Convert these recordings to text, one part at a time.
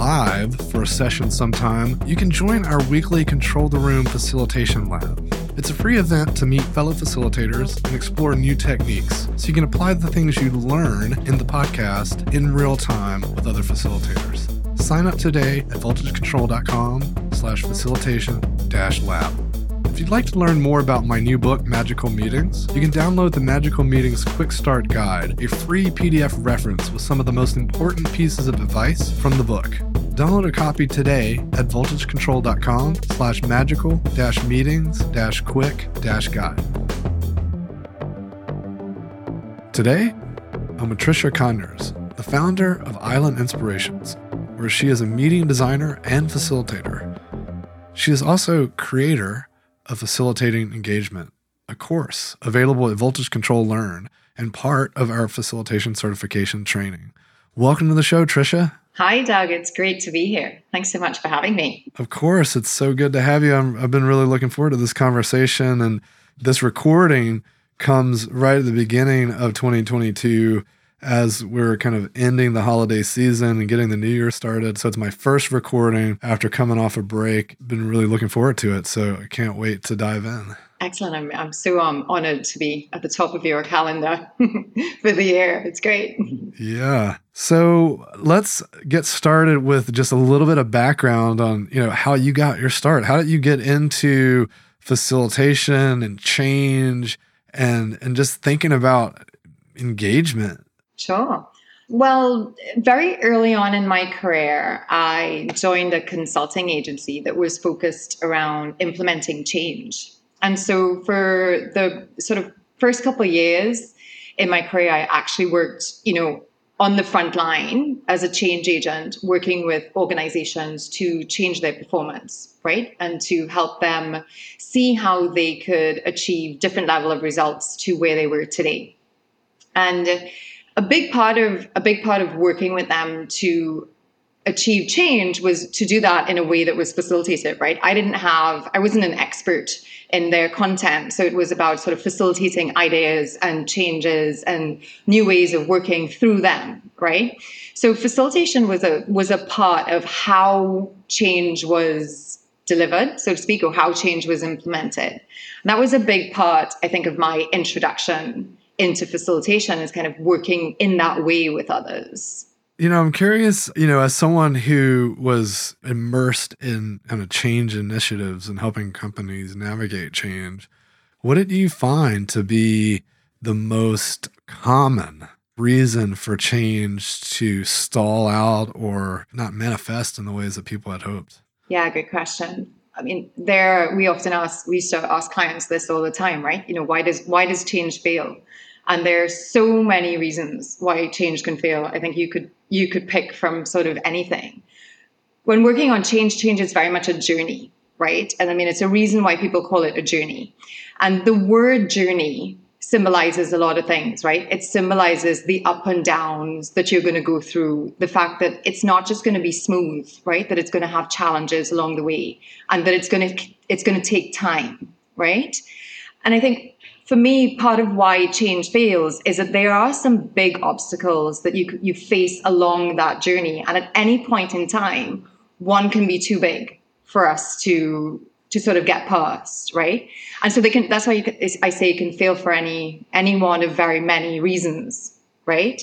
live for a session sometime, you can join our weekly Control the Room Facilitation Lab. It's a free event to meet fellow facilitators and explore new techniques so you can apply the things you learn in the podcast in real time with other facilitators. Sign up today at voltagecontrol.com slash facilitation dash lab. If you'd like to learn more about my new book, Magical Meetings, you can download the Magical Meetings Quick Start Guide, a free PDF reference with some of the most important pieces of advice from the book. Download a copy today at voltagecontrol.com slash magical dash meetings dash quick dash guide. Today, I'm with Tricia Conyers, the founder of Island Inspirations, where she is a meeting designer and facilitator. She is also creator of Facilitating Engagement, a course available at Voltage Control Learn and part of our facilitation certification training. Welcome to the show, Tricia. Hi, Doug. It's great to be here. Thanks so much for having me. Of course. It's so good to have you. i have been really looking forward to this conversation. And this recording comes right at the beginning of 2022 as we're kind of ending the holiday season and getting the new year started. So it's my first recording after coming off a break. Been really looking forward to it. So I can't wait to dive in. Excellent. I'm, I'm so um, honored to be at the top of your calendar for the year. It's great. Yeah. So let's get started with just a little bit of background on, you know, how you got your start. How did you get into facilitation and change and and just thinking about engagement Sure. Well, very early on in my career, I joined a consulting agency that was focused around implementing change. And so for the sort of first couple of years in my career, I actually worked, you know, on the front line as a change agent, working with organizations to change their performance, right? And to help them see how they could achieve different level of results to where they were today. And a big part of a big part of working with them to achieve change was to do that in a way that was facilitated right i didn't have i wasn't an expert in their content. So it was about sort of facilitating ideas and changes and new ways of working through them right? So facilitation was a was a part of how change was delivered so to speak or how change was implemented. And that was a big part i think of my introduction into facilitation is kind of working in that way with others. You know, I'm curious, you know, as someone who was immersed in kind of change initiatives and helping companies navigate change, what did you find to be the most common reason for change to stall out or not manifest in the ways that people had hoped? Yeah, good question. I mean, there we often ask we used to ask clients this all the time, right? You know, why does why does change fail? And there's so many reasons why change can fail. I think you could you could pick from sort of anything. When working on change, change is very much a journey, right? And I mean, it's a reason why people call it a journey. And the word journey symbolizes a lot of things, right? It symbolizes the up and downs that you're going to go through, the fact that it's not just going to be smooth, right? That it's going to have challenges along the way and that it's going to it's going to take time, right? And I think for me, part of why change fails is that there are some big obstacles that you you face along that journey, and at any point in time, one can be too big for us to to sort of get past, right? And so they can. That's why you can, I say it can fail for any any one of very many reasons, right?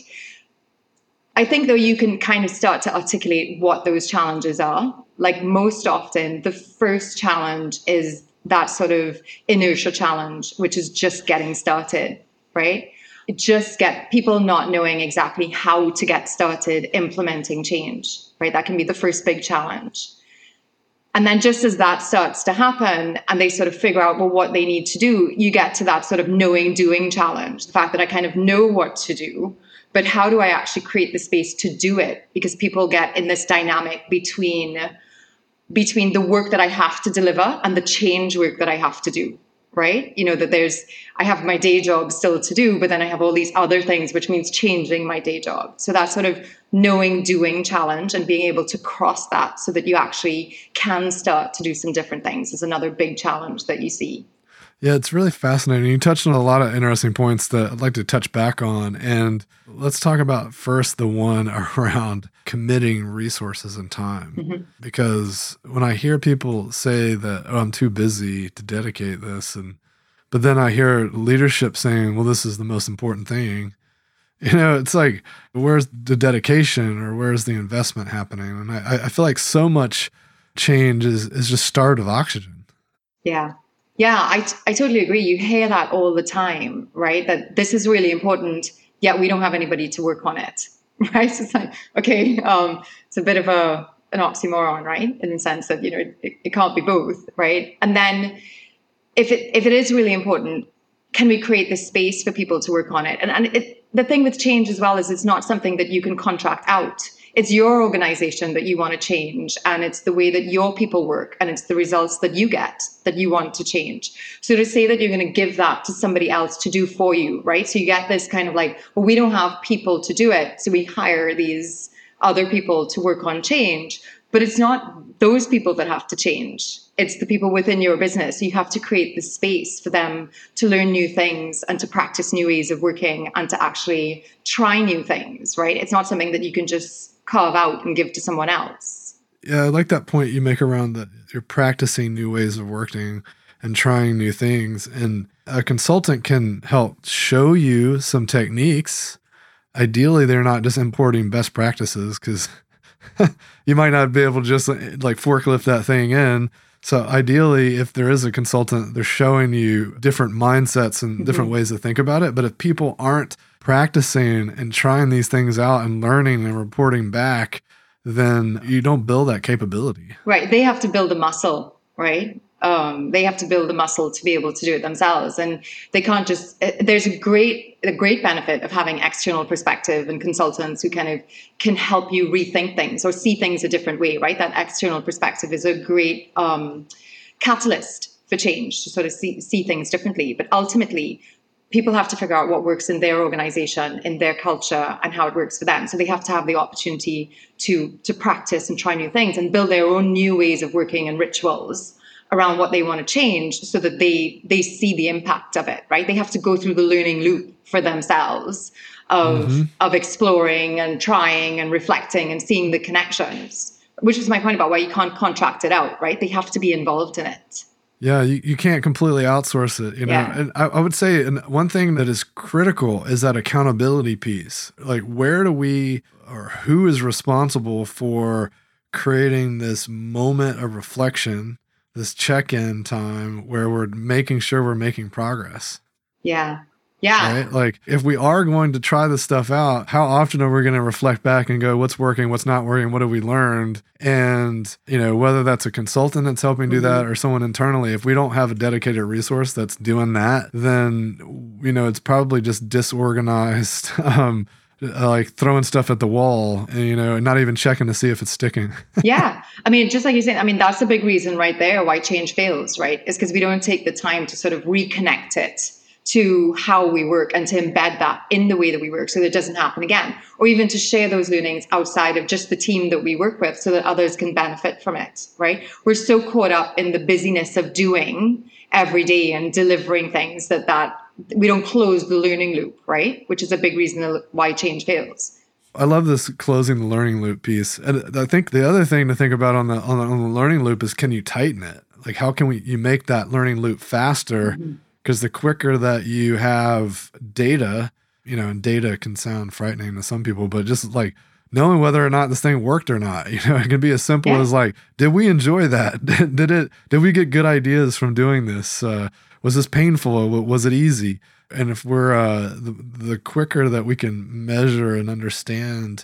I think though you can kind of start to articulate what those challenges are. Like most often, the first challenge is that sort of inertia challenge, which is just getting started, right? just get people not knowing exactly how to get started implementing change, right? That can be the first big challenge. And then just as that starts to happen and they sort of figure out, well, what they need to do, you get to that sort of knowing doing challenge. The fact that I kind of know what to do, but how do I actually create the space to do it? Because people get in this dynamic between between the work that I have to deliver and the change work that I have to do right? You know, that there's, I have my day job still to do, but then I have all these other things, which means changing my day job. So that sort of knowing, doing challenge and being able to cross that so that you actually can start to do some different things is another big challenge that you see. Yeah, it's really fascinating. You touched on a lot of interesting points that I'd like to touch back on. And let's talk about first the one around committing resources and time. Mm-hmm. Because when I hear people say that, oh, I'm too busy to dedicate this, and but then I hear leadership saying, well, this is the most important thing. You know, it's like, where's the dedication or where's the investment happening? And I, I feel like so much change is, is just starved of oxygen. Yeah. Yeah, I, I totally agree. You hear that all the time, right? That this is really important, yet we don't have anybody to work on it, right? So it's like, okay, um, it's a bit of a an oxymoron, right? In the sense that you know it, it can't be both, right? And then if it if it is really important, can we create the space for people to work on it? And and it, the thing with change as well is it's not something that you can contract out it's your organization that you want to change and it's the way that your people work and it's the results that you get that you want to change so to say that you're going to give that to somebody else to do for you right so you get this kind of like well we don't have people to do it so we hire these other people to work on change but it's not those people that have to change it's the people within your business. You have to create the space for them to learn new things and to practice new ways of working and to actually try new things, right? It's not something that you can just carve out and give to someone else. Yeah, I like that point you make around that you're practicing new ways of working and trying new things. And a consultant can help show you some techniques. Ideally, they're not just importing best practices because you might not be able to just like forklift that thing in. So ideally, if there is a consultant, they're showing you different mindsets and different mm-hmm. ways to think about it. But if people aren't practicing and trying these things out and learning and reporting back, then you don't build that capability. Right. They have to build a muscle, right? Um, they have to build the muscle to be able to do it themselves, and they can't just. Uh, there's a great, a great benefit of having external perspective and consultants who kind of can help you rethink things or see things a different way. Right, that external perspective is a great um, catalyst for change to sort of see see things differently. But ultimately, people have to figure out what works in their organization in their culture and how it works for them. So they have to have the opportunity to to practice and try new things and build their own new ways of working and rituals around what they want to change so that they they see the impact of it right? They have to go through the learning loop for themselves of mm-hmm. of exploring and trying and reflecting and seeing the connections which is my point about why you can't contract it out right? They have to be involved in it yeah, you, you can't completely outsource it, you know. Yeah. And I, I would say and one thing that is critical is that accountability piece. Like where do we or who is responsible for creating this moment of reflection, this check-in time where we're making sure we're making progress? Yeah. Yeah. Right. Like if we are going to try this stuff out, how often are we going to reflect back and go, what's working, what's not working, what have we learned? And, you know, whether that's a consultant that's helping do that mm-hmm. or someone internally, if we don't have a dedicated resource that's doing that, then, you know, it's probably just disorganized. Um, like throwing stuff at the wall and you know and not even checking to see if it's sticking yeah i mean just like you said i mean that's the big reason right there why change fails right is because we don't take the time to sort of reconnect it to how we work and to embed that in the way that we work so that it doesn't happen again or even to share those learnings outside of just the team that we work with so that others can benefit from it right we're so caught up in the busyness of doing every day and delivering things that that we don't close the learning loop right which is a big reason why change fails I love this closing the learning loop piece. And I think the other thing to think about on the on the, on the learning loop is can you tighten it? Like how can we you make that learning loop faster? Mm-hmm because the quicker that you have data, you know, and data can sound frightening to some people, but just like knowing whether or not this thing worked or not, you know, it can be as simple yeah. as like, did we enjoy that? did it? Did we get good ideas from doing this? Uh, was this painful? Was it easy? And if we're uh, the, the quicker that we can measure and understand,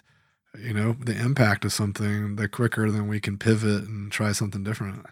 you know, the impact of something, the quicker then we can pivot and try something different.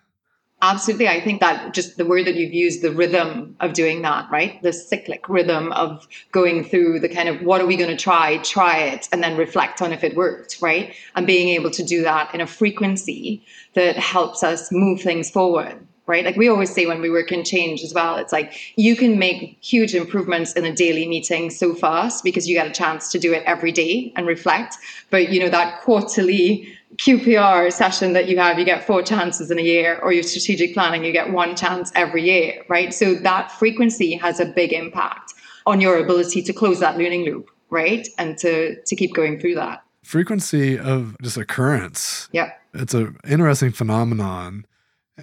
Absolutely. I think that just the word that you've used, the rhythm of doing that, right? The cyclic rhythm of going through the kind of what are we going to try, try it, and then reflect on if it worked, right? And being able to do that in a frequency that helps us move things forward right? Like we always say when we work in change as well, it's like you can make huge improvements in a daily meeting so fast because you get a chance to do it every day and reflect. But you know, that quarterly QPR session that you have, you get four chances in a year, or your strategic planning, you get one chance every year, right? So that frequency has a big impact on your ability to close that learning loop, right? And to to keep going through that. Frequency of just occurrence. Yeah. It's an interesting phenomenon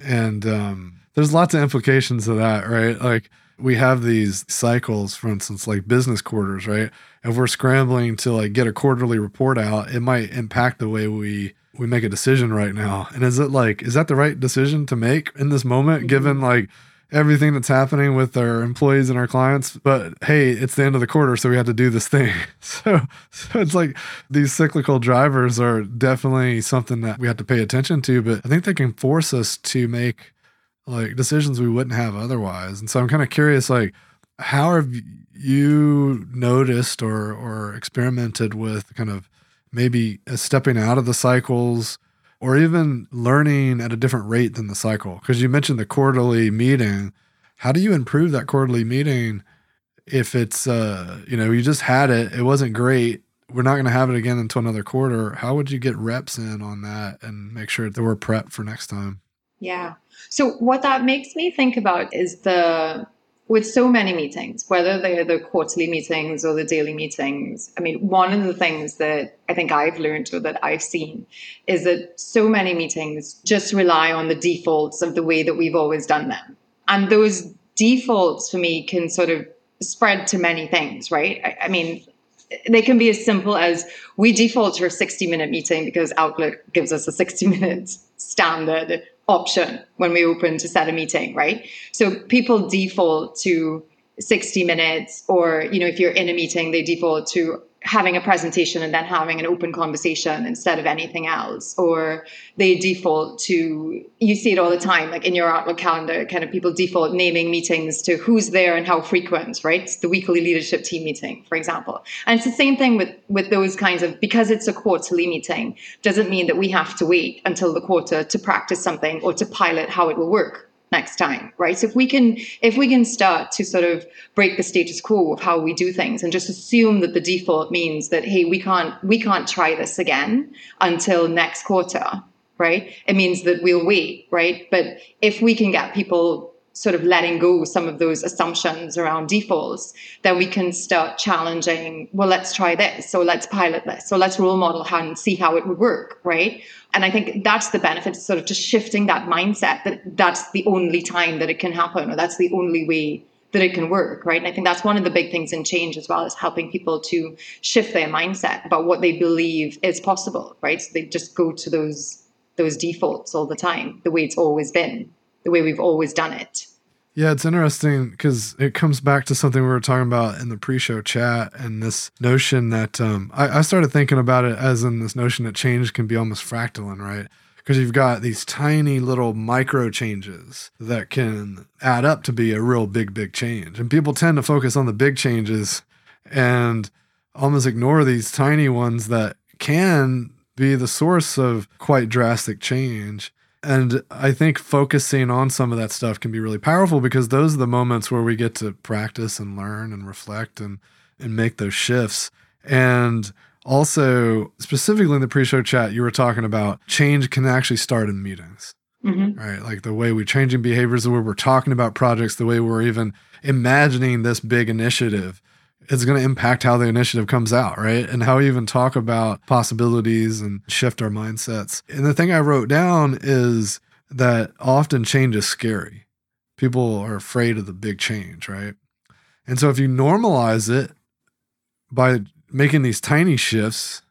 and um, there's lots of implications of that, right? Like we have these cycles, for instance, like business quarters, right? If we're scrambling to like get a quarterly report out, it might impact the way we we make a decision right now. And is it like is that the right decision to make in this moment, mm-hmm. given like everything that's happening with our employees and our clients. But hey, it's the end of the quarter, so we have to do this thing. So, so it's like these cyclical drivers are definitely something that we have to pay attention to. But I think they can force us to make like decisions we wouldn't have otherwise. And so I'm kind of curious, like, how have you noticed or or experimented with kind of maybe stepping out of the cycles? or even learning at a different rate than the cycle? Because you mentioned the quarterly meeting. How do you improve that quarterly meeting if it's, uh, you know, you just had it, it wasn't great. We're not going to have it again until another quarter. How would you get reps in on that and make sure that we're prepped for next time? Yeah. So, what that makes me think about is the with so many meetings, whether they're the quarterly meetings or the daily meetings, I mean, one of the things that I think I've learned or that I've seen is that so many meetings just rely on the defaults of the way that we've always done them. And those defaults for me can sort of spread to many things, right? I, I mean, they can be as simple as we default to a 60 minute meeting because Outlook gives us a 60 minute standard option when we open to set a meeting, right? So people default to 60 minutes or, you know, if you're in a meeting, they default to having a presentation and then having an open conversation instead of anything else or they default to you see it all the time like in your outlook calendar kind of people default naming meetings to who's there and how frequent right? The weekly leadership team meeting for example. And it's the same thing with with those kinds of because it's a quarterly meeting doesn't mean that we have to wait until the quarter to practice something or to pilot how it will work next time right? So if we can if we can start to sort of break the status quo of how we do things and just assume that the default means that hey we can't we can't try this again until next quarter right? It means that we'll wait right? But if we can get people sort of letting go some of those assumptions around defaults, then we can start challenging, well, let's try this, so let's pilot this, so let's role model how and see how it would work, right? And I think that's the benefit, sort of just shifting that mindset that that's the only time that it can happen, or that's the only way that it can work, right? And I think that's one of the big things in change as well is helping people to shift their mindset about what they believe is possible, right? So they just go to those those defaults all the time, the way it's always been the way we've always done it. Yeah, it's interesting because it comes back to something we were talking about in the pre-show chat, and this notion that um, I, I started thinking about it as in this notion that change can be almost fractaling, right? Because you've got these tiny little micro changes that can add up to be a real big, big change, and people tend to focus on the big changes and almost ignore these tiny ones that can be the source of quite drastic change. And I think focusing on some of that stuff can be really powerful because those are the moments where we get to practice and learn and reflect and and make those shifts. And also, specifically in the pre-show chat, you were talking about change can actually start in meetings. Mm-hmm. Right. Like the way we're changing behaviors, the way we're talking about projects, the way we're even imagining this big initiative it's going to impact how the initiative comes out, right? And how we even talk about possibilities and shift our mindsets. And the thing I wrote down is that often change is scary. People are afraid of the big change, right? And so if you normalize it by making these tiny shifts,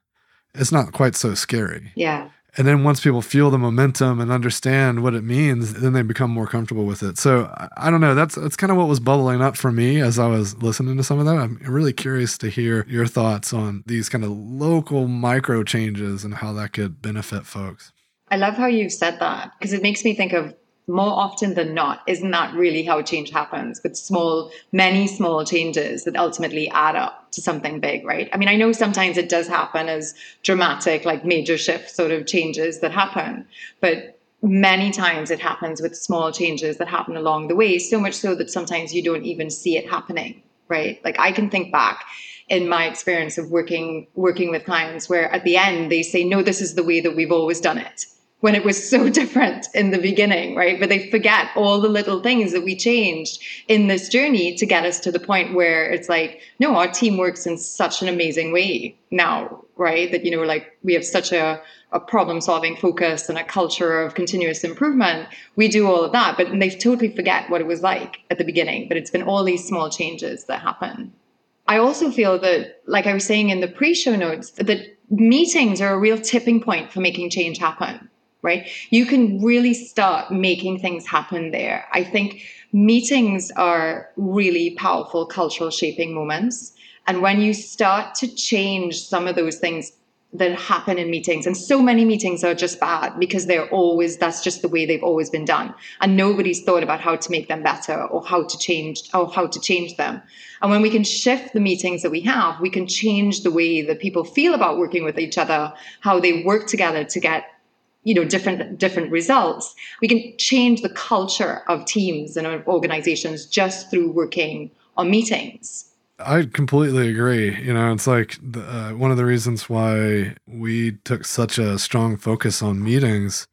it's not quite so scary. Yeah. And then once people feel the momentum and understand what it means, then they become more comfortable with it. So I, don't know. That's that's kind of what was bubbling up for me as I was listening to some of that. I'm really curious to hear your thoughts on these kind of local micro changes and how that could benefit folks. I love how you've said that because it makes me think of more often than not, isn't that really how change happens with small, many small changes that ultimately add up to something big, right? I mean, I know sometimes it does happen as dramatic, like major shift sort of changes that happen, but many times it happens with small changes that happen along the way, so much so that sometimes you don't even see it happening, right? Like I can think back in my experience of working working with clients where at the end they say, no, this is the way that we've always done it when it was so different in the beginning, right? But they forget all the little things that we changed in this journey to get us to the point where it's like, no, our team works in such an amazing way now, right? That, you know, like we have such a, a problem solving focus and a culture of continuous improvement. We do all of that, but they totally forget what it was like at the beginning. But it's been all these small changes that happen. I also feel that, like I was saying in the pre show notes, that meetings are a real tipping point for making change happen right? You can really start making things happen there. I think meetings are really powerful cultural shaping moments. And when you start to change some of those things that happen in meetings, and so many meetings are just bad because they're always, that's just the way they've always been done. And nobody's thought about how to make them better or how to change, or how to change them. And when we can shift the meetings that we have, we can change the way that people feel about working with each other, how they work together to get you know different different results. We can change the culture of teams and organizations just through working on meetings. I completely agree. You know it's like the, uh, one of the reasons why we took such a strong focus on meetings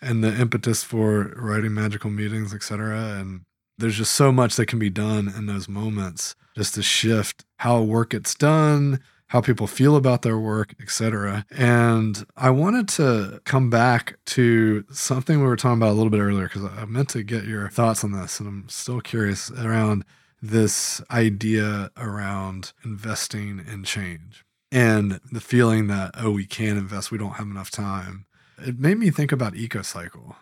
and the impetus for writing magical meetings etc and there's just so much that can be done in those moments just to shift how work gets done how people feel about their work, etc. And I wanted to come back to something we were talking about a little bit earlier because I meant to get your thoughts on this, and I'm still curious around this idea around investing in change and the feeling that oh we can't invest, we don't have enough time. It made me think about EcoCycle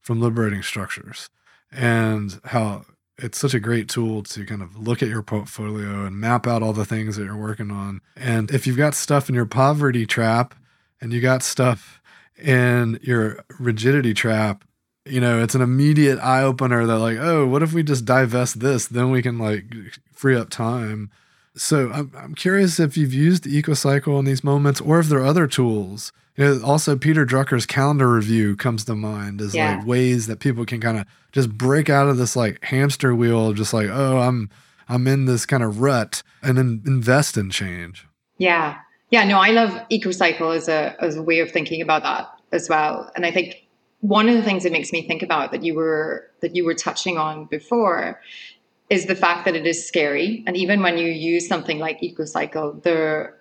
from Liberating Structures and how it's such a great tool to kind of look at your portfolio and map out all the things that you're working on. And if you've got stuff in your poverty trap and you got stuff in your rigidity trap, you know, it's an immediate eye opener that, like, oh, what if we just divest this? Then we can like free up time. So I'm, I'm curious if you've used the EcoCycle in these moments or if there are other tools. You know, also, Peter Drucker's calendar review comes to mind as yeah. like ways that people can kind of just break out of this like hamster wheel of just like, oh, I'm I'm in this kind of rut and then invest in change. Yeah. Yeah, no, I love EcoCycle as a as a way of thinking about that as well. And I think one of the things that makes me think about that you were that you were touching on before is the fact that it is scary. And even when you use something like EcoCycle, the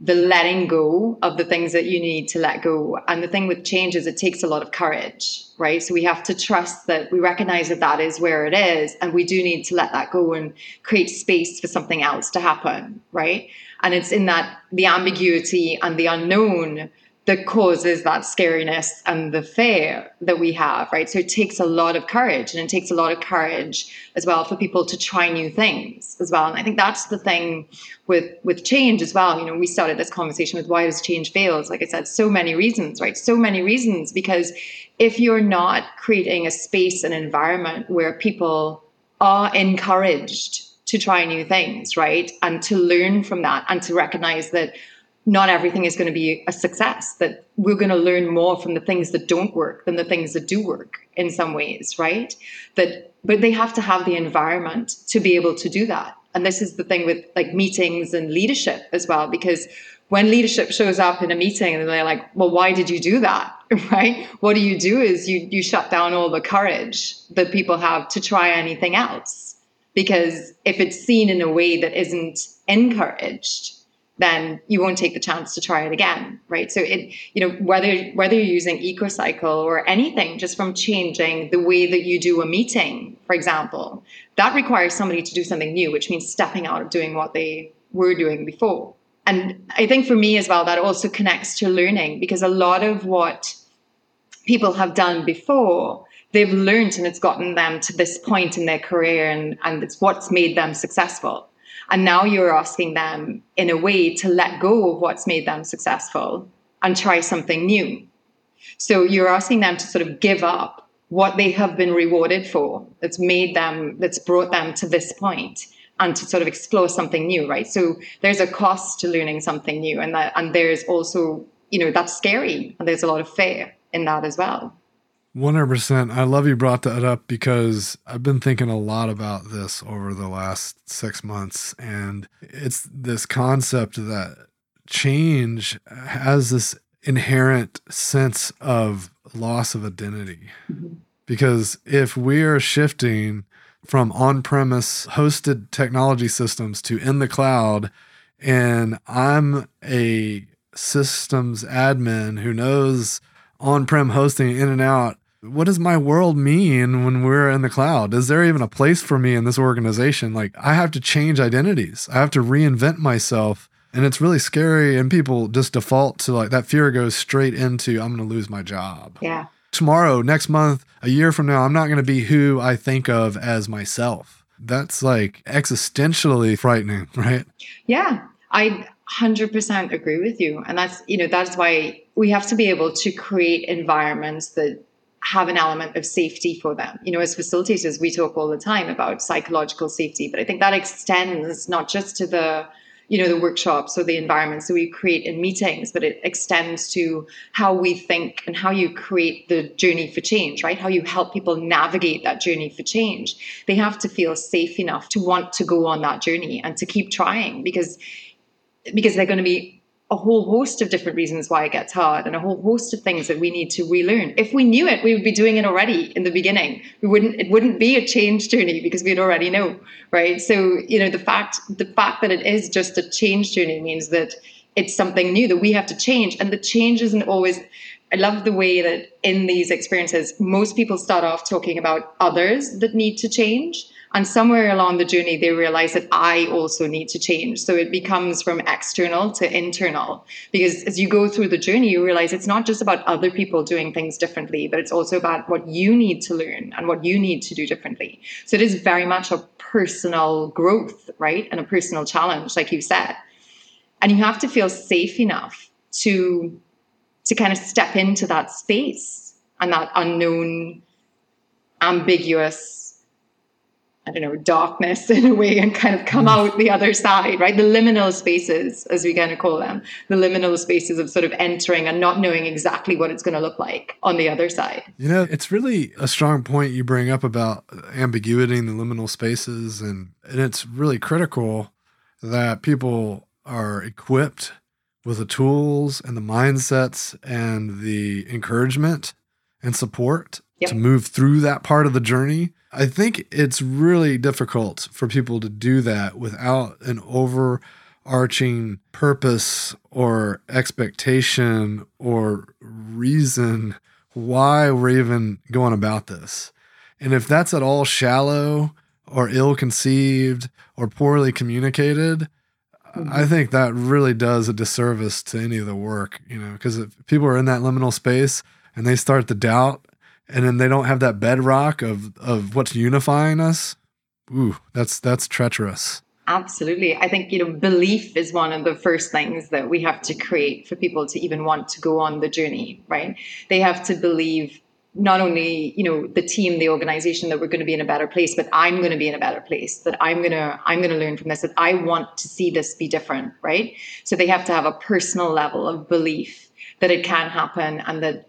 the letting go of the things that you need to let go. And the thing with change is it takes a lot of courage, right? So we have to trust that we recognize that that is where it is. And we do need to let that go and create space for something else to happen, right? And it's in that the ambiguity and the unknown that causes that scariness and the fear that we have, right? So it takes a lot of courage and it takes a lot of courage as well for people to try new things as well. And I think that's the thing with with change as well. You know, we started this conversation with why does change fails? Like I said, so many reasons, right? So many reasons because if you're not creating a space and environment where people are encouraged to try new things, right? And to learn from that and to recognize that not everything is going to be a success, that we're going to learn more from the things that don't work than the things that do work in some ways, right? That, but they have to have the environment to be able to do that. And this is the thing with like meetings and leadership as well, because when leadership shows up in a meeting and they're like, well, why did you do that? Right? What do you do is you, you shut down all the courage that people have to try anything else. Because if it's seen in a way that isn't encouraged, then you won't take the chance to try it again right? So it you know whether whether you're using ecocycle or anything just from changing the way that you do a meeting for example that requires somebody to do something new which means stepping out of doing what they were doing before. And i think for me as well that also connects to learning because a lot of what people have done before they've learned and it's gotten them to this point in their career and, and it's what's made them successful and now you're asking them in a way to let go of what's made them successful and try something new. So you're asking them to sort of give up what they have been rewarded for that's made them that's brought them to this point and to sort of explore something new right so there's a cost to learning something new and that and there's also you know that's scary and there's a lot of fear in that as well 100%. I love you brought that up because I've been thinking a lot about this over the last six months. And it's this concept that change has this inherent sense of loss of identity. Mm-hmm. Because if we're shifting from on premise hosted technology systems to in the cloud, and I'm a systems admin who knows on prem hosting in and out, what does my world mean when we're in the cloud? Is there even a place for me in this organization? Like, I have to change identities, I have to reinvent myself. And it's really scary. And people just default to like that fear goes straight into, I'm going to lose my job. Yeah. Tomorrow, next month, a year from now, I'm not going to be who I think of as myself. That's like existentially frightening, right? Yeah. I 100% agree with you. And that's, you know, that's why we have to be able to create environments that have an element of safety for them. You know, as facilitators, we talk all the time about psychological safety, but I think that extends not just to the you know the workshops or the environments that we create in meetings but it extends to how we think and how you create the journey for change right how you help people navigate that journey for change they have to feel safe enough to want to go on that journey and to keep trying because because they're going to be a whole host of different reasons why it gets hard and a whole host of things that we need to relearn. If we knew it, we would be doing it already in the beginning. We wouldn't it wouldn't be a change journey because we'd already know, right? So, you know, the fact the fact that it is just a change journey means that it's something new that we have to change. And the change isn't always I love the way that in these experiences, most people start off talking about others that need to change. And somewhere along the journey, they realize that I also need to change. So it becomes from external to internal. Because as you go through the journey, you realize it's not just about other people doing things differently, but it's also about what you need to learn and what you need to do differently. So it is very much a personal growth, right? And a personal challenge, like you said. And you have to feel safe enough to to kind of step into that space and that unknown ambiguous I don't know, darkness in a way and kind of come mm. out the other side, right? The liminal spaces, as we kind of call them, the liminal spaces of sort of entering and not knowing exactly what it's going to look like on the other side. You know, it's really a strong point you bring up about ambiguity in the liminal spaces. And, and it's really critical that people are equipped with the tools and the mindsets and the encouragement and support yep. to move through that part of the journey I think it's really difficult for people to do that without an overarching purpose or expectation or reason why we're even going about this. And if that's at all shallow or ill conceived or poorly communicated, mm-hmm. I think that really does a disservice to any of the work, you know, because if people are in that liminal space and they start to doubt and then they don't have that bedrock of of what's unifying us? Ooh that's that's treacherous. Absolutely. I think you know belief is one of the first things that we have to create for people to even want to go on the journey right? They have to believe not only you know the team the organization that we're going to be in a better place but i'm going to be in a better place that i'm going to i'm going to learn from this that i want to see this be different right? So they have to have a personal level of belief that it can happen and that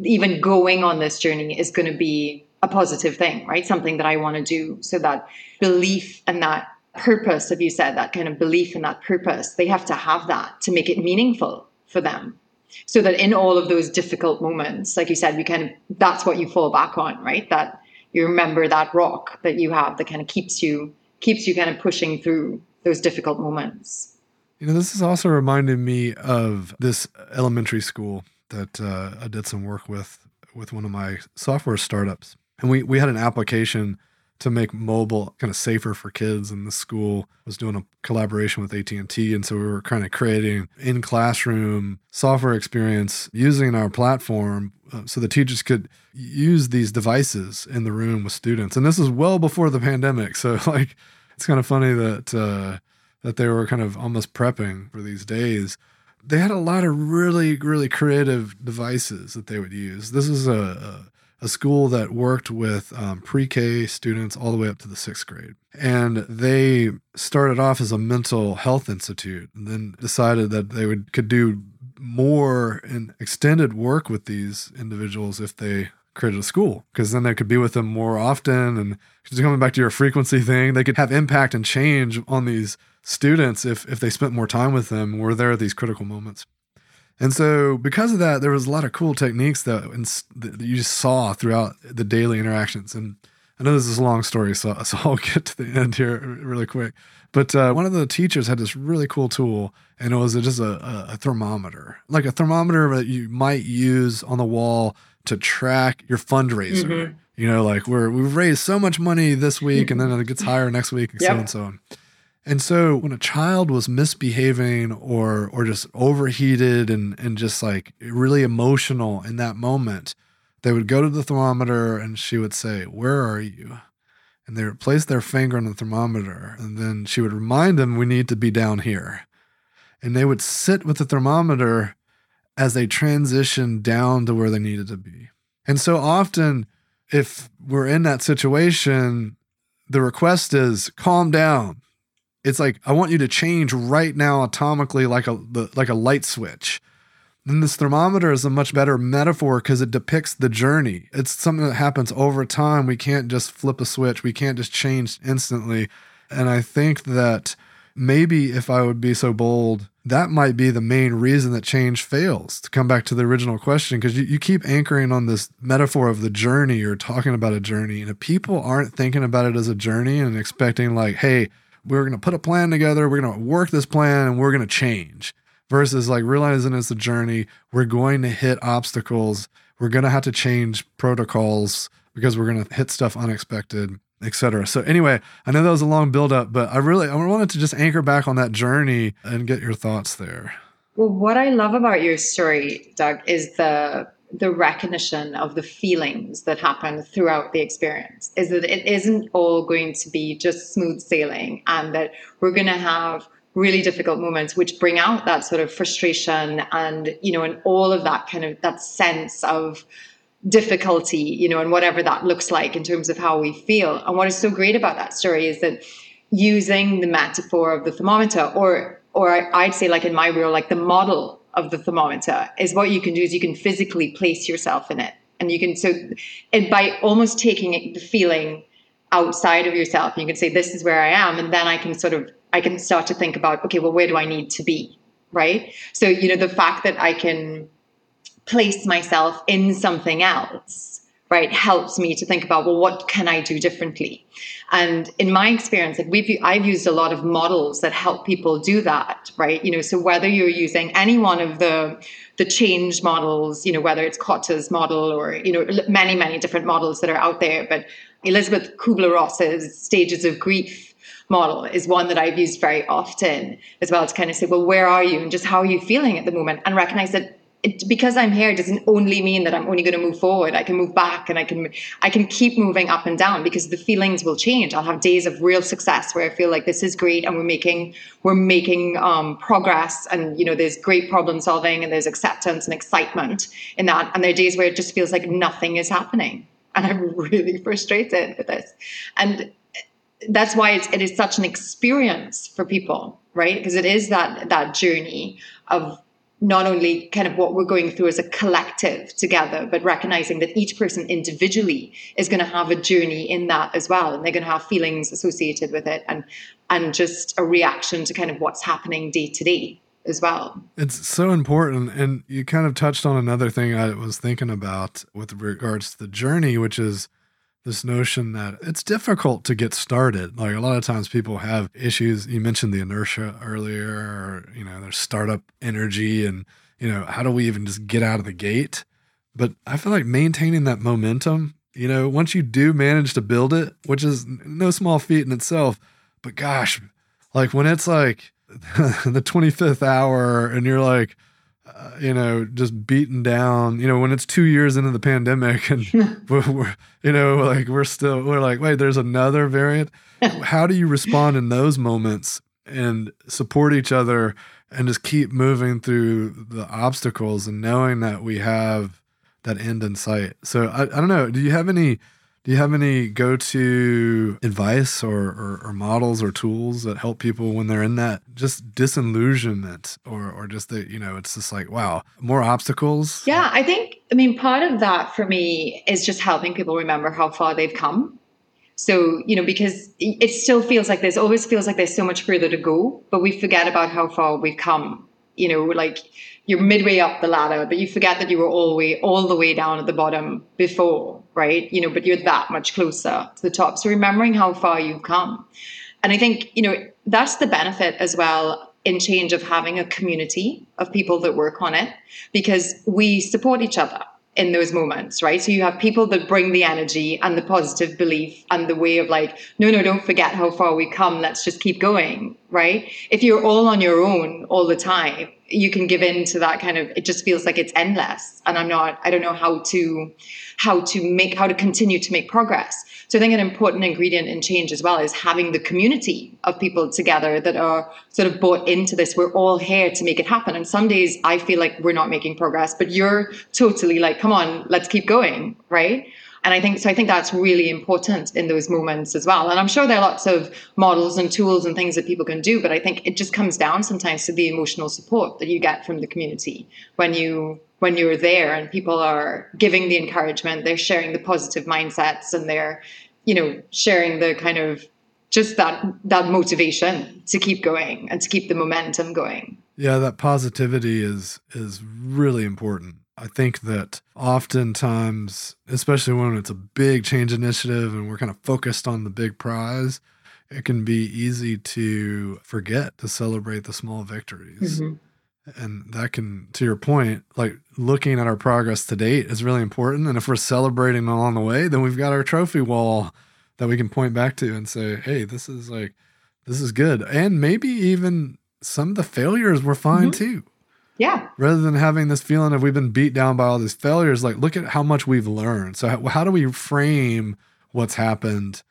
even mm. going on this journey is going to be a positive thing, right? Something that I want to do. So that belief and that purpose, if you said that kind of belief and that purpose, they have to have that to make it meaningful for them. So that in all of those difficult moments, like you said, you kind of that's what you fall back on, right? That you remember that rock that you have that kind of keeps you keeps you kind of pushing through those difficult moments. You know, this is also reminding me of this elementary school that uh, I did some work with with one of my software startups, and we we had an application to make mobile kind of safer for kids and the school. Was doing a collaboration with AT&T and so we were kind of creating in classroom software experience using our platform uh, so the teachers could use these devices in the room with students. And this is well before the pandemic so like it's kind of funny that uh, that they were kind of almost prepping for these days they had a lot of really really creative devices that they would use. This is a, a, school that worked with um, pre K students all the way up to the sixth grade. And they started off as a mental health institute and then decided that they would could do more and extended work with these individuals if they created a school because then they could be with them more often and just coming back to your frequency thing they could have impact and change on these students if if they spent more time with them were there at these critical moments and so, because of that, there was a lot of cool techniques that, that you saw throughout the daily interactions. And I know this is a long story, so, so I'll get to the end here really quick. But uh, one of the teachers had this really cool tool, and it was just a, a, thermometer, like a thermometer that you might use on the wall to track your fundraiser. Mm-hmm. You know, like we're we've raised so much money this week, and then it gets higher next week, and yep. so and so on. And so when a child was misbehaving or or just overheated and and just like really emotional in that moment, they would go to the thermometer and she would say, "Where are you?" And they would place their finger on the thermometer and then she would remind them we need to be down here. And they would sit with the thermometer as they transitioned down to where they needed to be. And so often if we're in that situation, the request is calm down it's like I want you to change right now atomically like a like a light switch. Then this thermometer is a much better metaphor because it depicts the journey. It's something that happens over time. We can't just flip a switch. We can't just change instantly. And I think that maybe if I would be so bold, that might be the main reason that change fails. To come back to the original question, because you, you keep anchoring on this metaphor of the journey or talking about a journey. And if people aren't thinking about it as a journey and expecting, like, hey, we're going to put a plan together, we're going to work this plan, and we're going to change. Versus like realizing it's a journey, we're going to hit obstacles, we're going to have to change protocols because we're going to hit stuff unexpected, etc. So anyway, I know that was a long build up, but I really I wanted to just anchor back on that journey and get your thoughts there. Well, what I love about your story, Doug, is the the recognition of the feelings that happen throughout the experience is that it isn't all going to be just smooth sailing and that we're going to have really difficult moments which bring out that sort of frustration and you know and all of that kind of that sense of difficulty you know and whatever that looks like in terms of how we feel. And what is so great about that story is that using the metaphor of the thermometer or or i'd say like in my world like the model of the thermometer is what you can do is you can physically place yourself in it. And you can so and by almost taking it, the feeling outside of yourself you can say this is where i am and then i can sort of i can start to think about okay well where do i need to be? Right? So you know the fact that i can place myself in something else right helps me to think about well what can i do differently and in my experience like we've i've used a lot of models that help people do that right you know so whether you're using any one of the the change models you know whether it's Kotter's model or you know many many different models that are out there but elisabeth kubler-ross's stages of grief model is one that I've used very often as well to kind of say, well, where are you and just how are you feeling at the moment? And recognize that it, because I'm here doesn't only mean that I'm only going to move forward. I can move back and I can I can keep moving up and down because the feelings will change. I'll have days of real success where I feel like this is great and we're making we're making um, progress and you know there's great problem solving and there's acceptance and excitement in that. And there are days where it just feels like nothing is happening and I'm really frustrated with this. And that's why it's, it is such an experience for people, right? Because it is that that journey of not only kind of what we're going through as a collective together, but recognizing that each person individually is going to have a journey in that as well. And they're going to have feelings associated with it and, and just a reaction to kind of what's happening day to day as well. It's so important. And you kind of touched on another thing I was thinking about with regards to the journey, which is this notion that it's difficult to get started. Like a lot of times people have issues. You mentioned the inertia earlier, or, you know, there's startup energy and, you know, how do we even just get out of the gate? But I feel like maintaining that momentum, you know, once you do manage to build it, which is no small feat in itself, but gosh, like when it's like the 25th hour and you're like, uh, you know, just beaten down. You know, when it's two years into the pandemic and we're, we're, you know, like we're still, we're like, wait, there's another variant. How do you respond in those moments and support each other and just keep moving through the obstacles and knowing that we have that end in sight. So I, I don't know. Do you have any do you have any go to advice or, or, or, models or tools that help people when they're in that just disillusionment or, or just that, you know, it's just like, wow, more obstacles? Yeah, I think, I mean, part of that for me is just helping people remember how far they've come. So, you know, because it still feels like there's always feels like there's so much further to go, but we forget about how far we've come. You know, like you're midway up the ladder, but you forget that you were all the way all the way down at the bottom before, right? You know, but you're that much closer to the top. So remembering how far you've come. And I think, you know, that's the benefit as well in change of having a community of people that work on it because we support each other in those moments, right? So you have people that bring the energy and the positive belief and the way of like, no, no, don't forget how far we come. Let's just keep going, right? If you're all on your own all the time, you can give in to that kind of, it just feels like it's endless. And I'm not, I don't know how to, how to make, how to continue to make progress. So I think an important ingredient in change as well is having the community of people together that are sort of bought into this. We're all here to make it happen. And some days I feel like we're not making progress, but you're totally like, come on, let's keep going, right? And I think so. I think that's really important in those moments as well. And I'm sure there are lots of models and tools and things that people can do, but I think it just comes down sometimes to the emotional support that you get from the community when you when you're there and people are giving the encouragement, they're sharing the positive mindsets and they're, you know, sharing the kind of just that that motivation to keep going and to keep the momentum going. Yeah, that positivity is is really important. I think that oftentimes, especially when it's a big change initiative and we're kind of focused on the big prize, it can be easy to forget to celebrate the small victories. Mm-hmm and that can to your point like looking at our progress to date is really important and if we're celebrating along the way then we've got our trophy wall that we can point back to and say hey this is like this is good and maybe even some of the failures were fine mm-hmm. too yeah. Rather than having this feeling of we've been beat down by all these failures like look at how much we've learned. So how, how do we frame what's happened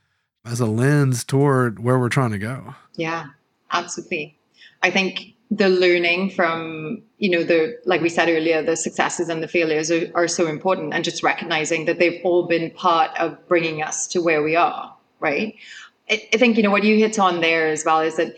as a lens toward where we're trying to go? Yeah absolutely. I think the learning from you know the like we said earlier the successes and the failures are, are so important and just recognizing that they've all been part of bringing us to where we are right? I, I think you know what you hit on there as well is that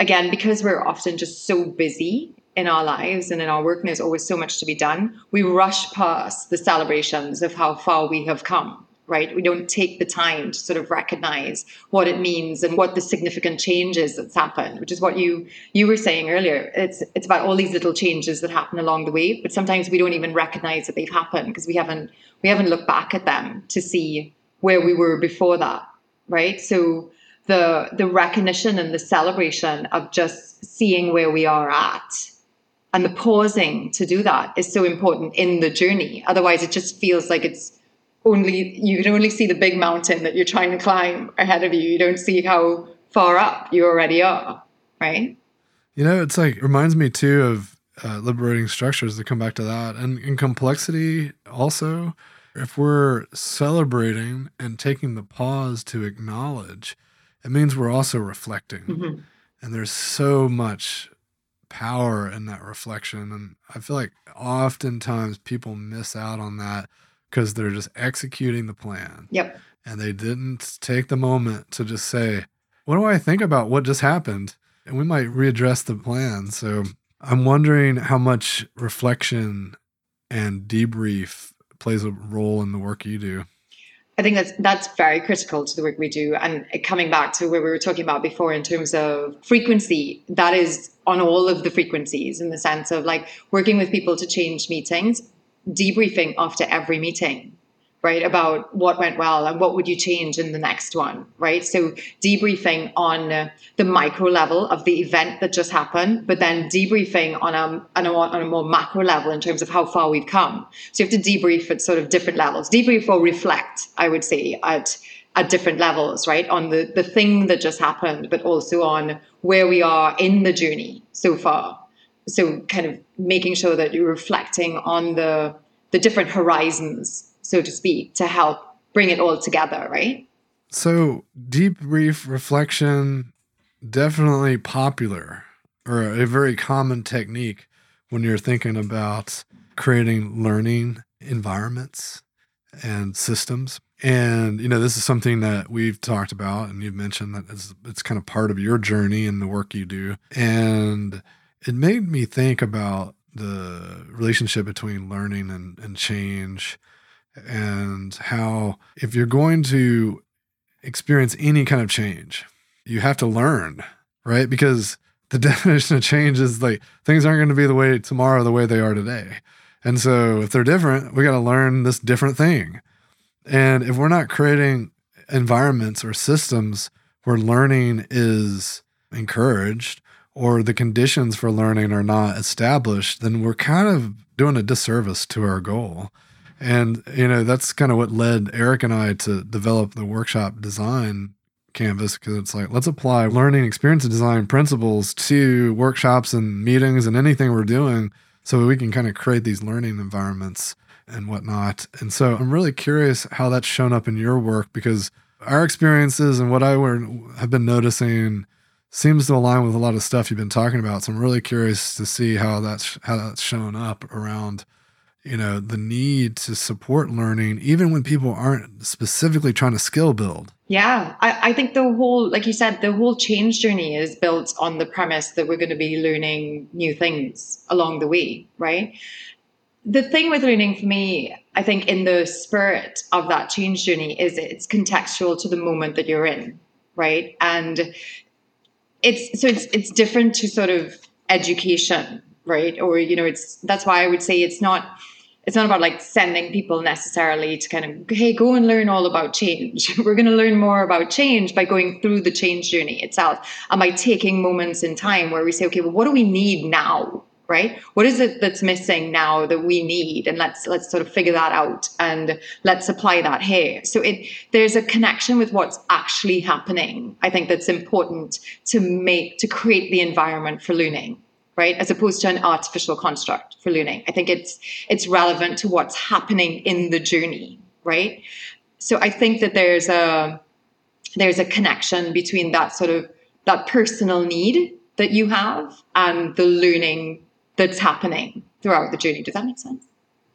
again because we're often just so busy in our lives and in our work and there's always so much to be done we rush past the celebrations of how far we have come right? We don't take the time to sort of recognize what it means and what the significant changes that's happened, which is what you you were saying earlier. It's it's about all these little changes that happen along the way, but sometimes we don't even recognize that they've happened because we haven't we haven't looked back at them to see where we were before that, right? So the the recognition and the celebration of just seeing where we are at and the pausing to do that is so important in the journey. Otherwise, it just feels like it's only you can only see the big mountain that you're trying to climb ahead of you. You don't see how far up you already are, right? You know, it's like reminds me too of uh, liberating structures to come back to that, and in complexity also. If we're celebrating and taking the pause to acknowledge, it means we're also reflecting. Mm-hmm. And there's so much power in that reflection. And I feel like oftentimes people miss out on that because they're just executing the plan. Yep. And they didn't take the moment to just say, what do I think about what just happened? And we might readdress the plan. So I'm wondering how much reflection and debrief plays a role in the work you do. I think that's that's very critical to the work we do. And coming back to where we were talking about before in terms of frequency, that is on all of the frequencies in the sense of like working with people to change meetings, debriefing after every meeting right about what went well and what would you change in the next one right? So debriefing on the micro level of the event that just happened but then debriefing on a, on a, on a more macro level in terms of how far we've come. So you have to debrief at sort of different levels. Debrief or reflect i would say at at different levels right? On the the thing that just happened but also on where we are in the journey so far. So kind of making sure that you're reflecting on the the different horizons so to speak to help bring it all together right so debrief reflection definitely popular or a very common technique when you're thinking about creating learning environments and systems. And, you know, this is something that we've talked about, and you've mentioned that it's, it's kind of part of your journey and the work you do. And it made me think about the relationship between learning and, and change and how if you're going to experience any kind of change, you have to learn, right? Because the definition of change is like things aren't going to be the way tomorrow the way they are today. And so if they're different, we got to learn this different thing. And if we're not creating environments or systems where learning is encouraged or the conditions for learning are not established, then we're kind of doing a disservice to our goal. And, you know, that's kind of what led Eric and I to develop the workshop design canvas because it's like, let's apply learning experience design principles to workshops and meetings and anything we're doing so we can kind of create these learning environments and whatnot. And so I'm really curious how that's shown up in your work because our experiences and what I have been noticing seems to align with a lot of stuff you've been talking about. So I'm really curious to see how that's how that's shown up around you know the need to support learning even when people aren't specifically trying to skill build. Yeah I, I, think the whole like you said the whole change journey is built on the premise that we're going to be learning new things along the way right? The thing with learning for me i think in the spirit of that change journey is it's contextual to the moment that you're in right? And it's so it's it's different to sort of education right? Or you know it's that's why i would say it's not it's not about like sending people necessarily to kind of hey go and learn all about change. We're going to learn more about change by going through the change journey itself. And by taking moments in time where we say okay well what do we need now? Right? What is it that's missing now that we need? And let's let's sort of figure that out and let's apply that here. So it there's a connection with what's actually happening i think that's important to make to create the environment for learning right? As opposed to an artificial construct for learning. I think it's it's relevant to what's happening in the journey right? So i think that there's a there's a connection between that sort of that personal need that you have and the learning that's happening throughout the journey. Does that make sense?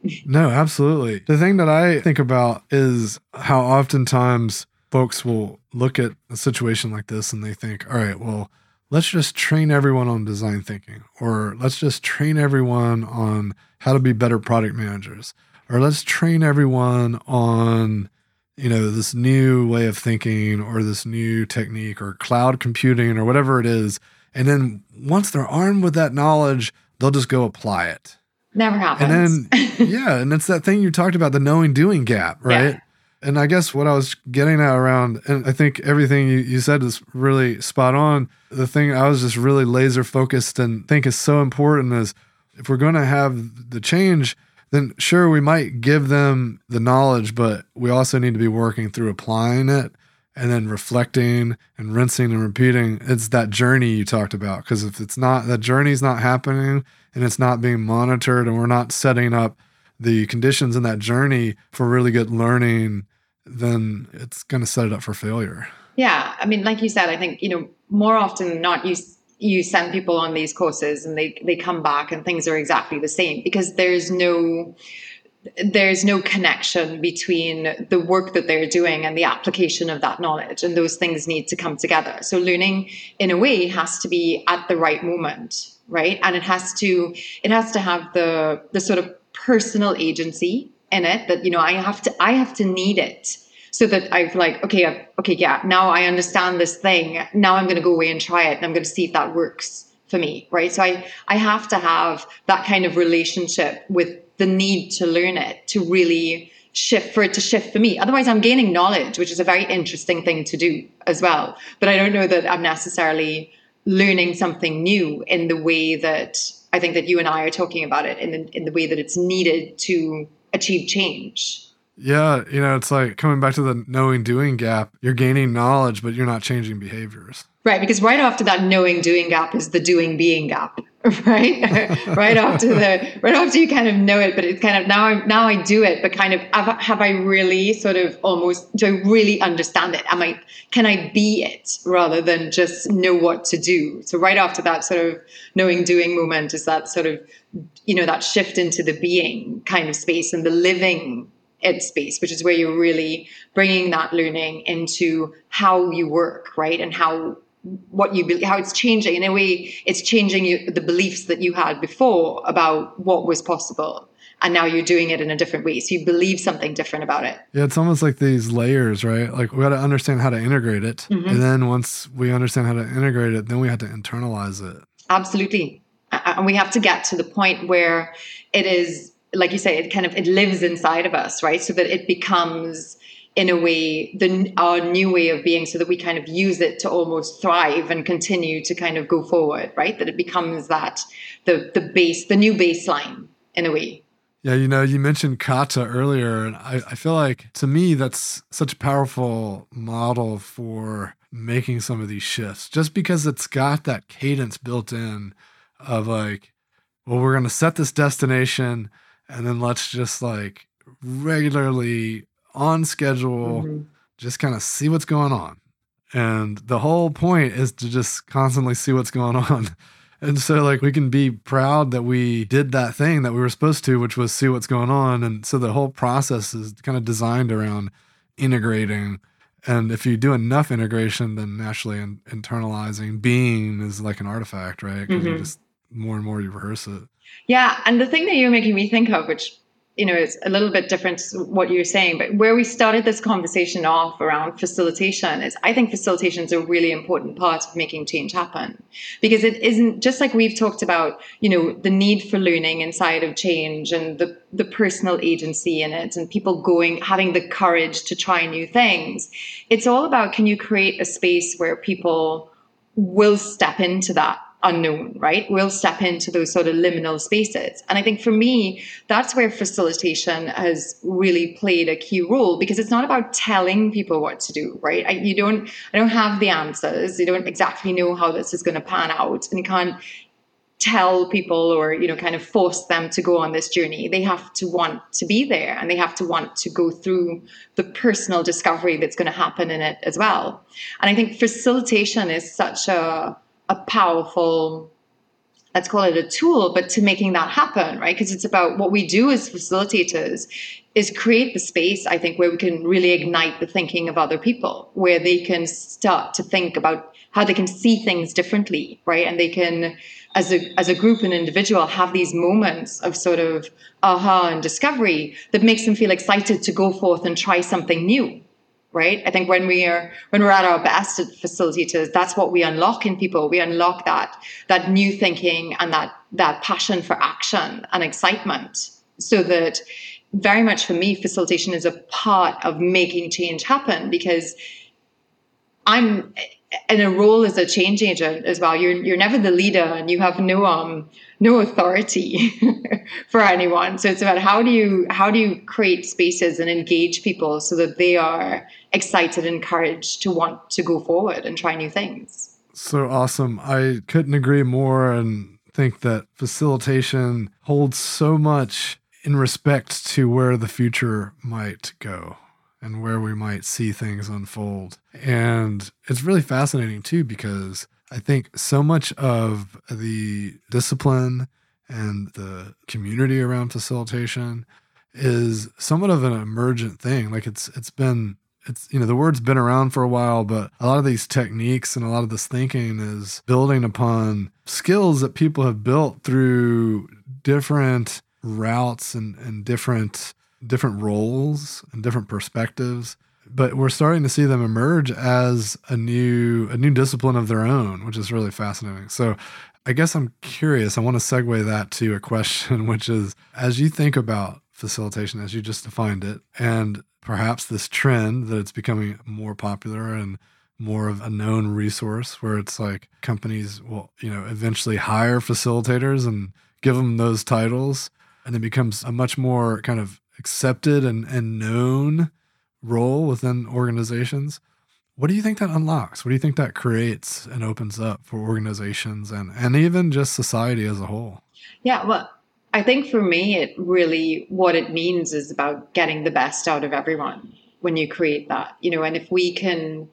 No absolutely. The thing that i think about is how oftentimes folks will look at a situation like this and they think all right well let's just train everyone on design thinking, or let's just train everyone on how to be better product managers, or let's train everyone on you know this new way of thinking or this new technique or cloud computing or whatever it is. And then once they're armed with that knowledge they'll just go apply it. Never happens and then yeah and it's that thing you talked about the knowing doing gap right? Yeah. And i guess what i was getting at around and i think everything you, you said is really spot on the thing I was just really laser focused and think is so important is if we're going to have the change, then sure, we might give them the knowledge, but we also need to be working through applying it and then reflecting and rinsing and repeating. It's that journey you talked about. Because if it's not, that journey's not happening and it's not being monitored and we're not setting up the conditions in that journey for really good learning, then it's going to set it up for failure. Yeah. I mean, like you said, I think, you know, more often than not, you you send people on these courses and they they come back and things are exactly the same because there's no there's no connection between the work that they're doing and the application of that knowledge and those things need to come together so learning in a way has to be at the right moment right and it has to it has to have the the sort of personal agency in it that you know i have to i have to need it so that I've like, okay, okay, yeah, now I understand this thing. Now I'm going to go away and try it, and I'm going to see if that works for me, right? So I I have to have that kind of relationship with the need to learn it to really shift for it to shift for me. Otherwise, I'm gaining knowledge, which is a very interesting thing to do as well. But I don't know that I'm necessarily learning something new in the way that I think that you and I are talking about it in the, in the way that it's needed to achieve change. Yeah, you know, it's like coming back to the knowing doing gap. You're gaining knowledge, but you're not changing behaviors. Right, because right after that knowing doing gap is the doing being gap, right? Right after the right after you kind of know it but it's kind of now i now i do it but kind of have, have i really sort of almost do i really understand it? Am i can i be it rather than just know what to do? So right after that sort of knowing doing moment is that sort of you know that shift into the being kind of space and the living it space which is where you're really bringing that learning into how you work right? And how what you believe, how it's changing. In a way it's changing you, the beliefs that you had before about what was possible and now you're doing it in a different way. So you believe something different about it. Yeah it's almost like these layers right? Like we got to understand how to integrate it. Mm-hmm. and then once we understand how to integrate it then we have to internalize it. Absolutely. And we have to get to the point where it is like you say it kind of it lives inside of us right? So that it becomes in a way the our new way of being so that we kind of use it to almost thrive and continue to kind of go forward right? That it becomes that the the base the new baseline in a way. Yeah you know you mentioned kata earlier and I, I feel like to me that's such a powerful model for making some of these shifts. Just because it's got that cadence built in of like well we're going to set this destination and then let's just like regularly on schedule, mm-hmm. just kind of see what's going on. And the whole point is to just constantly see what's going on. And so, like, we can be proud that we did that thing that we were supposed to, which was see what's going on. And so, the whole process is kind of designed around integrating. And if you do enough integration, then naturally in, internalizing being is like an artifact, right? Because mm-hmm. you just more and more you rehearse it. Yeah. And the thing that you're making me think of, which you know, it's a little bit different what you're saying, but where we started this conversation off around facilitation is I think facilitation is a really important part of making change happen because it isn't just like we've talked about, you know, the need for learning inside of change and the, the personal agency in it and people going, having the courage to try new things. It's all about can you create a space where people will step into that unknown, right? We'll step into those sort of liminal spaces. And I think for me, that's where facilitation has really played a key role because it's not about telling people what to do, right? I, you don't, I don't have the answers. You don't exactly know how this is going to pan out and you can't tell people or you know kind of force them to go on this journey they have to want to be there and they have to want to go through the personal discovery that's going to happen in it as well and i think facilitation is such a a powerful let's call it a tool but to making that happen right? Because it's about what we do as facilitators is create the space i think where we can really ignite the thinking of other people where they can start to think about how they can see things differently right? And they can as a as a group and individual have these moments of sort of aha and discovery that makes them feel excited to go forth and try something new right? I think when we are when we're at our best at facilitators that's what we unlock in people. We unlock that that new thinking and that that passion for action and excitement. So that very much for me facilitation is a part of making change happen because i'm in a role as a change agent as well. You're you're never the leader and you have no um no authority for anyone. So it's about how do you how do you create spaces and engage people so that they are excited and encouraged to want to go forward and try new things? So awesome. I couldn't agree more and think that facilitation holds so much in respect to where the future might go and where we might see things unfold. And it's really fascinating too, because I think so much of the discipline and the community around facilitation is somewhat of an emergent thing. Like it's it's been it's you know the word's been around for a while but a lot of these techniques and a lot of this thinking is building upon skills that people have built through different routes and, and different different roles and different perspectives but we're starting to see them emerge as a new a new discipline of their own which is really fascinating. So i guess i'm curious i want to segue that to a question which is as you think about facilitation as you just defined it and perhaps this trend that it's becoming more popular and more of a known resource where it's like companies will you know eventually hire facilitators and give them those titles and it becomes a much more kind of accepted and, and known role within organizations. What do you think that unlocks? What do you think that creates and opens up for organizations and, and even just society as a whole? Yeah, well, I think for me, it really what it means is about getting the best out of everyone when you create that, you know, and if we can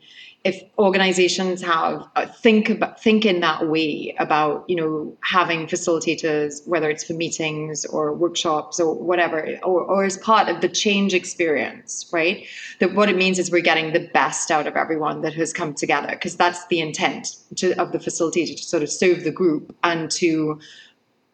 if organizations have uh, think about think in that way about you know having facilitators whether it's for meetings or workshops or whatever or, or as part of the change experience right? That what it means is we're getting the best out of everyone that has come together because that's the intent to, of the facilitator to sort of serve the group and to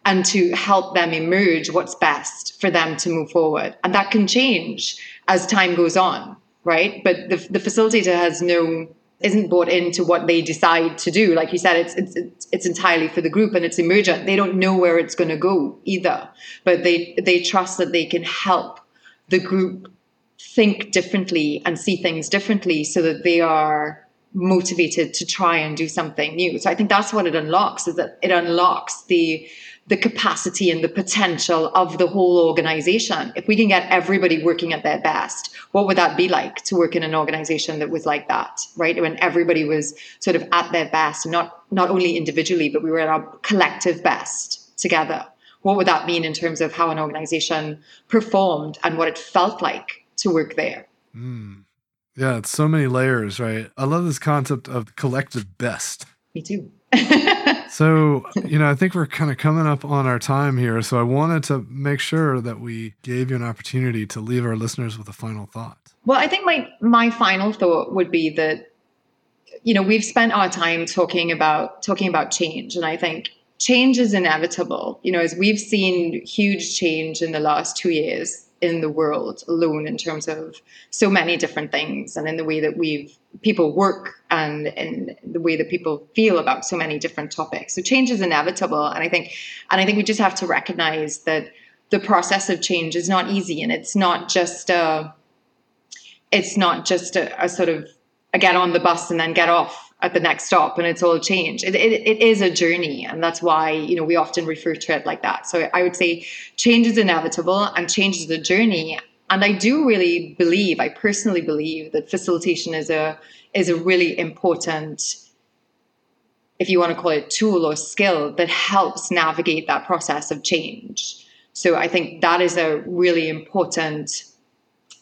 and to help them emerge what's best for them to move forward. And that can change as time goes on right? But the, the facilitator has no isn't bought into what they decide to do. Like you said, it's it's it's entirely for the group and it's emergent. They don't know where it's going to go either, but they they trust that they can help the group think differently and see things differently, so that they are motivated to try and do something new. So I think that's what it unlocks is that it unlocks the the capacity and the potential of the whole organization. If we can get everybody working at their best, what would that be like to work in an organization that was like that, right? When everybody was sort of at their best, not not only individually, but we were at our collective best together. What would that mean in terms of how an organization performed and what it felt like to work there? Mm. Yeah, it's so many layers, right? I love this concept of collective best. Me too. so, you know, I think we're kind of coming up on our time here. So I wanted to make sure that we gave you an opportunity to leave our listeners with a final thought. Well, I think my my final thought would be that you know, we've spent our time talking about talking about change and I think change is inevitable. You know, as we've seen huge change in the last 2 years, in the world alone in terms of so many different things and in the way that we've people work and in the way that people feel about so many different topics. So change is inevitable. And I think and I think we just have to recognize that the process of change is not easy and it's not just a it's not just a, a sort of a get on the bus and then get off at the next stop and it's all change. It, it, it is a journey. And that's why, you know, we often refer to it like that. So I would say change is inevitable and change is a journey. And I do really believe, I personally believe that facilitation is a, is a really important, if you want to call it tool or skill that helps navigate that process of change. So I think that is a really important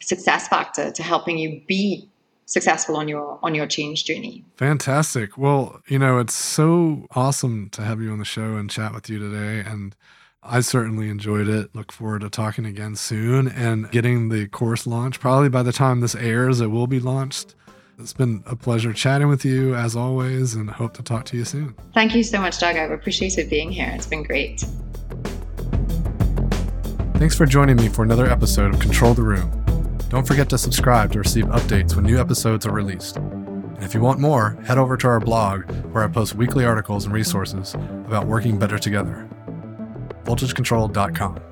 success factor to helping you be successful on your on your change journey. Fantastic. Well, you know, it's so awesome to have you on the show and chat with you today and I certainly enjoyed it. Look forward to talking again soon and getting the course launched. Probably by the time this airs, it will be launched. It's been a pleasure chatting with you as always and hope to talk to you soon. Thank you so much, Doug. I've appreciated being here. It's been great. Thanks for joining me for another episode of Control the Room. Don't forget to subscribe to receive updates when new episodes are released. And if you want more, head over to our blog where I post weekly articles and resources about working better together. VoltageControl.com.